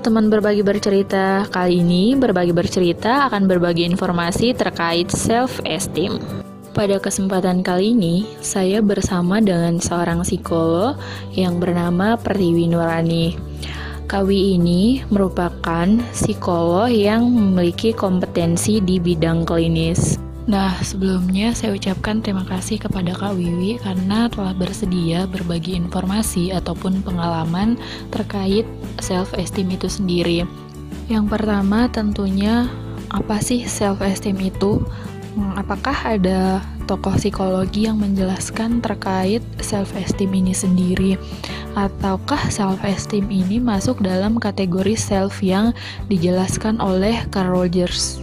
Teman berbagi bercerita, kali ini berbagi bercerita akan berbagi informasi terkait self-esteem. Pada kesempatan kali ini, saya bersama dengan seorang psikolog yang bernama Pertiwi Nurani. Kawi ini merupakan psikolog yang memiliki kompetensi di bidang klinis. Nah, sebelumnya saya ucapkan terima kasih kepada Kak Wiwi karena telah bersedia berbagi informasi ataupun pengalaman terkait self-esteem itu sendiri. Yang pertama tentunya apa sih self-esteem itu? Hmm, apakah ada tokoh psikologi yang menjelaskan terkait self-esteem ini sendiri? Ataukah self-esteem ini masuk dalam kategori self yang dijelaskan oleh Carl Rogers?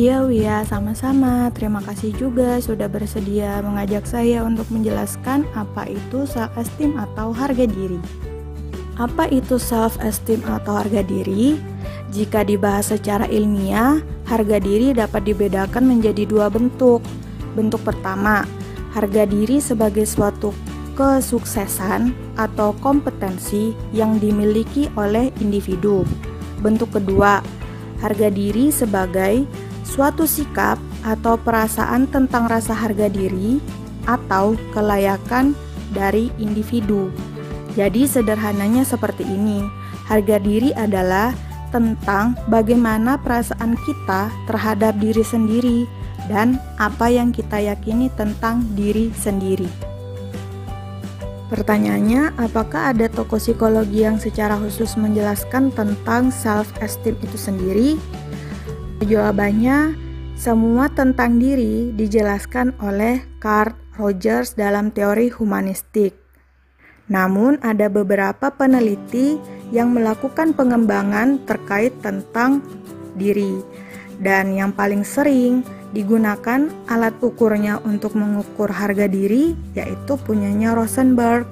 Iya Wia, sama-sama. Terima kasih juga sudah bersedia mengajak saya untuk menjelaskan apa itu self-esteem atau harga diri. Apa itu self-esteem atau harga diri? Jika dibahas secara ilmiah, harga diri dapat dibedakan menjadi dua bentuk. Bentuk pertama, harga diri sebagai suatu kesuksesan atau kompetensi yang dimiliki oleh individu. Bentuk kedua, harga diri sebagai suatu sikap atau perasaan tentang rasa harga diri atau kelayakan dari individu. Jadi sederhananya seperti ini. Harga diri adalah tentang bagaimana perasaan kita terhadap diri sendiri dan apa yang kita yakini tentang diri sendiri. Pertanyaannya, apakah ada tokoh psikologi yang secara khusus menjelaskan tentang self-esteem itu sendiri? Jawabannya, semua tentang diri dijelaskan oleh Carl Rogers dalam teori humanistik. Namun, ada beberapa peneliti yang melakukan pengembangan terkait tentang diri, dan yang paling sering digunakan alat ukurnya untuk mengukur harga diri yaitu punyanya Rosenberg.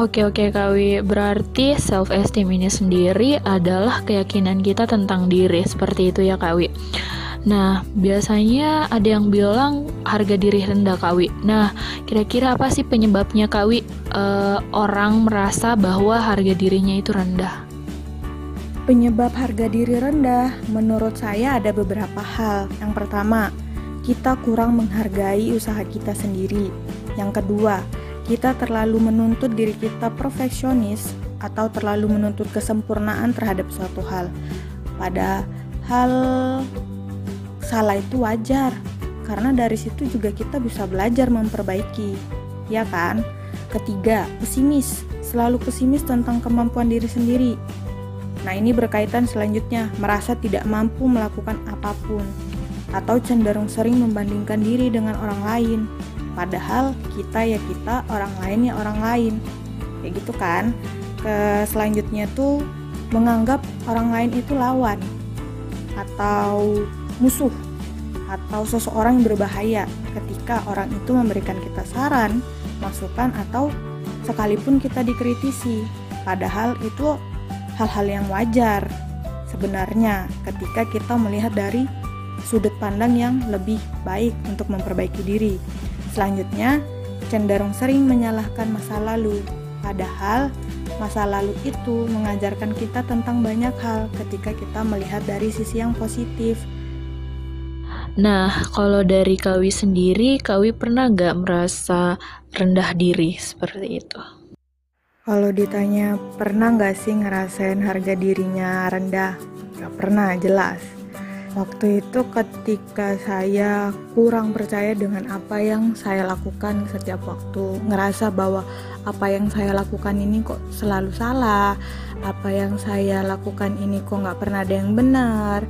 Oke oke Kawi, berarti self esteem ini sendiri adalah keyakinan kita tentang diri seperti itu ya Kawi. Nah, biasanya ada yang bilang harga diri rendah Kawi. Nah, kira-kira apa sih penyebabnya Kawi uh, orang merasa bahwa harga dirinya itu rendah? Penyebab harga diri rendah menurut saya ada beberapa hal. Yang pertama, kita kurang menghargai usaha kita sendiri. Yang kedua, kita terlalu menuntut diri kita perfeksionis atau terlalu menuntut kesempurnaan terhadap suatu hal. Pada hal salah itu wajar, karena dari situ juga kita bisa belajar memperbaiki, ya kan? Ketiga, pesimis, selalu pesimis tentang kemampuan diri sendiri. Nah, ini berkaitan selanjutnya, merasa tidak mampu melakukan apa pun, atau cenderung sering membandingkan diri dengan orang lain, Padahal kita ya kita, orang lain ya orang lain. Kayak gitu kan. Ke selanjutnya tuh menganggap orang lain itu lawan atau musuh atau seseorang yang berbahaya ketika orang itu memberikan kita saran, masukan atau sekalipun kita dikritisi. Padahal itu hal-hal yang wajar sebenarnya ketika kita melihat dari sudut pandang yang lebih baik untuk memperbaiki diri. Selanjutnya, cenderung sering menyalahkan masa lalu, padahal masa lalu itu mengajarkan kita tentang banyak hal ketika kita melihat dari sisi yang positif. Nah, kalau dari Kawi sendiri, Kawi pernah gak merasa rendah diri seperti itu? Kalau ditanya pernah gak sih ngerasain harga dirinya rendah? Gak pernah, jelas Waktu itu ketika saya kurang percaya dengan apa yang saya lakukan setiap waktu Ngerasa bahwa apa yang saya lakukan ini kok selalu salah Apa yang saya lakukan ini kok gak pernah ada yang benar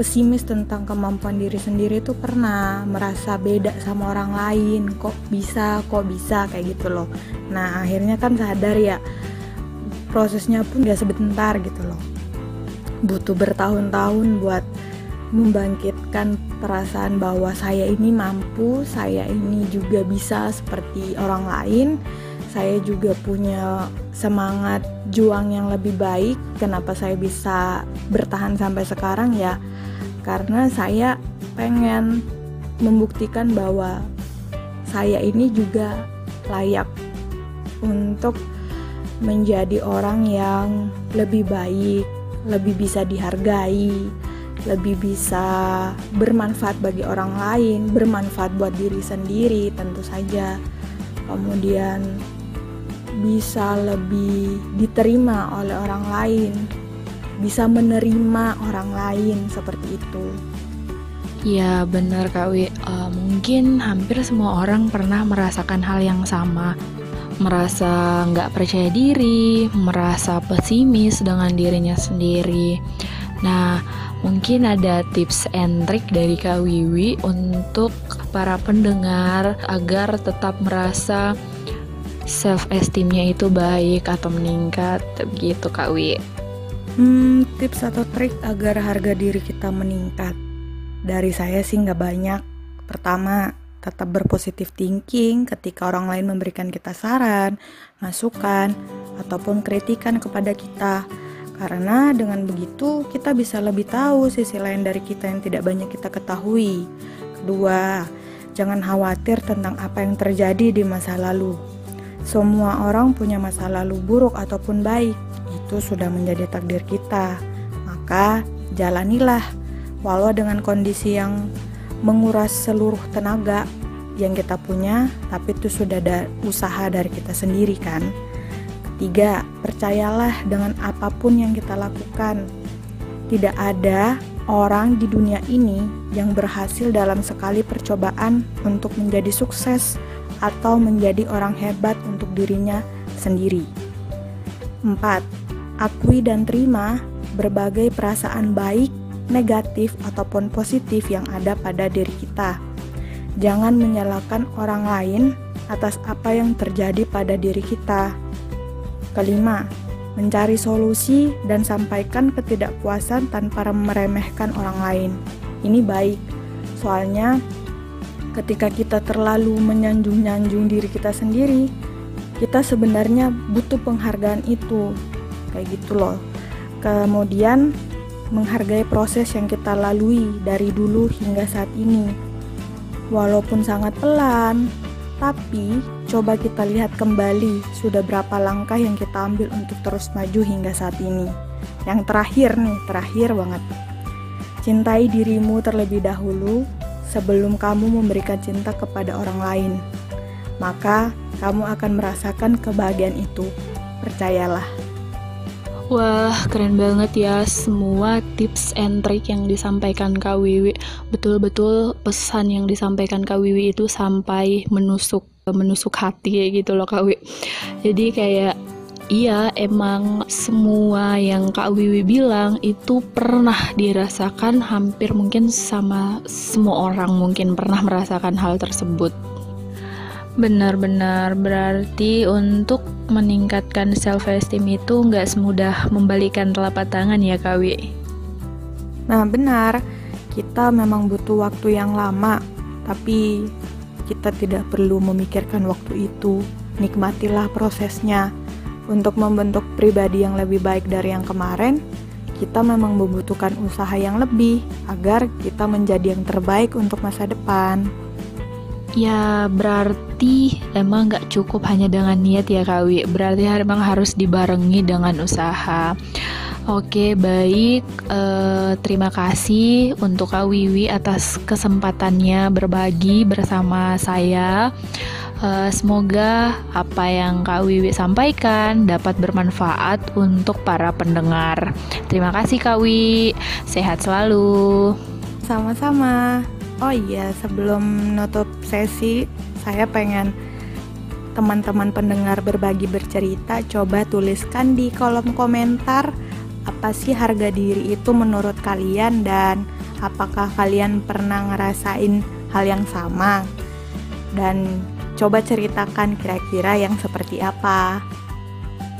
Pesimis tentang kemampuan diri sendiri itu pernah Merasa beda sama orang lain Kok bisa, kok bisa kayak gitu loh. Nah akhirnya kan sadar ya Prosesnya pun gak sebentar gitu loh. Butuh bertahun-tahun buat membangkitkan perasaan bahwa saya ini mampu, saya ini juga bisa seperti orang lain. Saya juga punya semangat juang yang lebih baik. Kenapa saya bisa bertahan sampai sekarang ya? Karena saya pengen membuktikan bahwa saya ini juga layak untuk menjadi orang yang lebih baik, lebih bisa dihargai, lebih bisa bermanfaat bagi orang lain, bermanfaat buat diri sendiri tentu saja. Kemudian bisa lebih diterima oleh orang lain, bisa menerima orang lain seperti itu. Ya benar Kak Wi, uh, mungkin hampir semua orang pernah merasakan hal yang sama merasa nggak percaya diri, merasa pesimis dengan dirinya sendiri. Nah, mungkin ada tips and trick dari Kak Wiwi untuk para pendengar agar tetap merasa self esteemnya itu baik atau meningkat begitu Kak Wiwi. Hmm, tips atau trik agar harga diri kita meningkat. Dari saya sih nggak banyak. Pertama, tetap berpositif thinking ketika orang lain memberikan kita saran, masukan, ataupun kritikan kepada kita. Karena dengan begitu kita bisa lebih tahu sisi lain dari kita yang tidak banyak kita ketahui. Kedua, jangan khawatir tentang apa yang terjadi di masa lalu. Semua orang punya masa lalu buruk ataupun baik. Itu sudah menjadi takdir kita. Maka jalanilah walau dengan kondisi yang menguras seluruh tenaga yang kita punya, tapi itu sudah ada usaha dari kita sendiri kan. Ketiga, percayalah dengan apa pun yang kita lakukan. Tidak ada orang di dunia ini yang berhasil dalam sekali percobaan untuk menjadi sukses atau menjadi orang hebat untuk dirinya sendiri. Empat, Akui dan terima berbagai perasaan baik negatif ataupun positif yang ada pada diri kita. Jangan menyalahkan orang lain atas apa yang terjadi pada diri kita. Kelima, mencari solusi dan sampaikan ketidakpuasan tanpa meremehkan orang lain. Ini baik, soalnya ketika kita terlalu menyanjung-nyanjung diri kita sendiri, kita sebenarnya butuh penghargaan itu. Kayak gitu loh. Kemudian menghargai proses yang kita lalui dari dulu hingga saat ini. Walaupun sangat pelan, tapi coba kita lihat kembali sudah berapa langkah yang kita ambil untuk terus maju hingga saat ini. Yang terakhir nih, terakhir banget. Cintai dirimu terlebih dahulu sebelum kamu memberikan cinta kepada orang lain. Maka kamu akan merasakan kebahagiaan itu. Percayalah. Wah, keren banget ya semua tips and trick yang disampaikan Kak Wiwi. Betul-betul pesan yang disampaikan Kak Wiwi itu sampai menusuk menusuk hati gitu loh Kak Wiwi. Jadi kayak Iya, emang semua yang Kak Wiwi bilang itu pernah dirasakan hampir mungkin sama semua orang mungkin pernah merasakan hal tersebut. Benar-benar berarti untuk meningkatkan self esteem itu nggak semudah membalikan telapak tangan ya Kawi. Nah benar, kita memang butuh waktu yang lama, tapi kita tidak perlu memikirkan waktu itu. Nikmatilah prosesnya. Untuk membentuk pribadi yang lebih baik dari yang kemarin, kita memang membutuhkan usaha yang lebih agar kita menjadi yang terbaik untuk masa depan. Ya berarti emang nggak cukup hanya dengan niat ya Kawi Berarti memang harus dibarengi dengan usaha Oke baik. Eh, Terima kasih untuk Kak Wiwi atas kesempatannya berbagi bersama saya. Uh, Semoga apa yang Kak Wiwi sampaikan dapat bermanfaat untuk para pendengar. Terima kasih Kak Wiwi Sehat selalu. Sama-sama. Oh iya, sebelum nutup sesi, saya pengen teman-teman pendengar berbagi bercerita, coba tuliskan di kolom komentar apa sih harga diri itu menurut kalian dan apakah kalian pernah ngerasain hal yang sama? Dan coba ceritakan kira-kira yang seperti apa.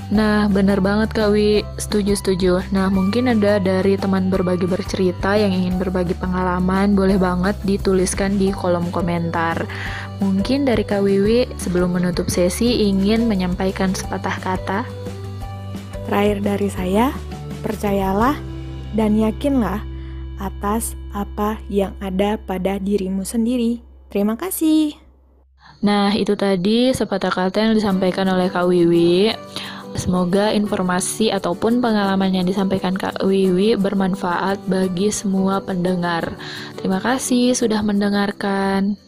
Nah, benar banget Kak Wi, setuju-setuju. Nah, mungkin ada dari teman berbagi bercerita yang ingin berbagi pengalaman, boleh banget dituliskan di kolom komentar. Mungkin dari Kak Wiwi sebelum menutup sesi ingin menyampaikan sepatah kata. Terakhir dari saya, percayalah dan yakinlah atas apa yang ada pada dirimu sendiri. Terima kasih. Nah, itu tadi sepatah kata yang disampaikan oleh Kak Wiwi. Semoga informasi ataupun pengalaman yang disampaikan Kak Wiwi bermanfaat bagi semua pendengar. Terima kasih sudah mendengarkan.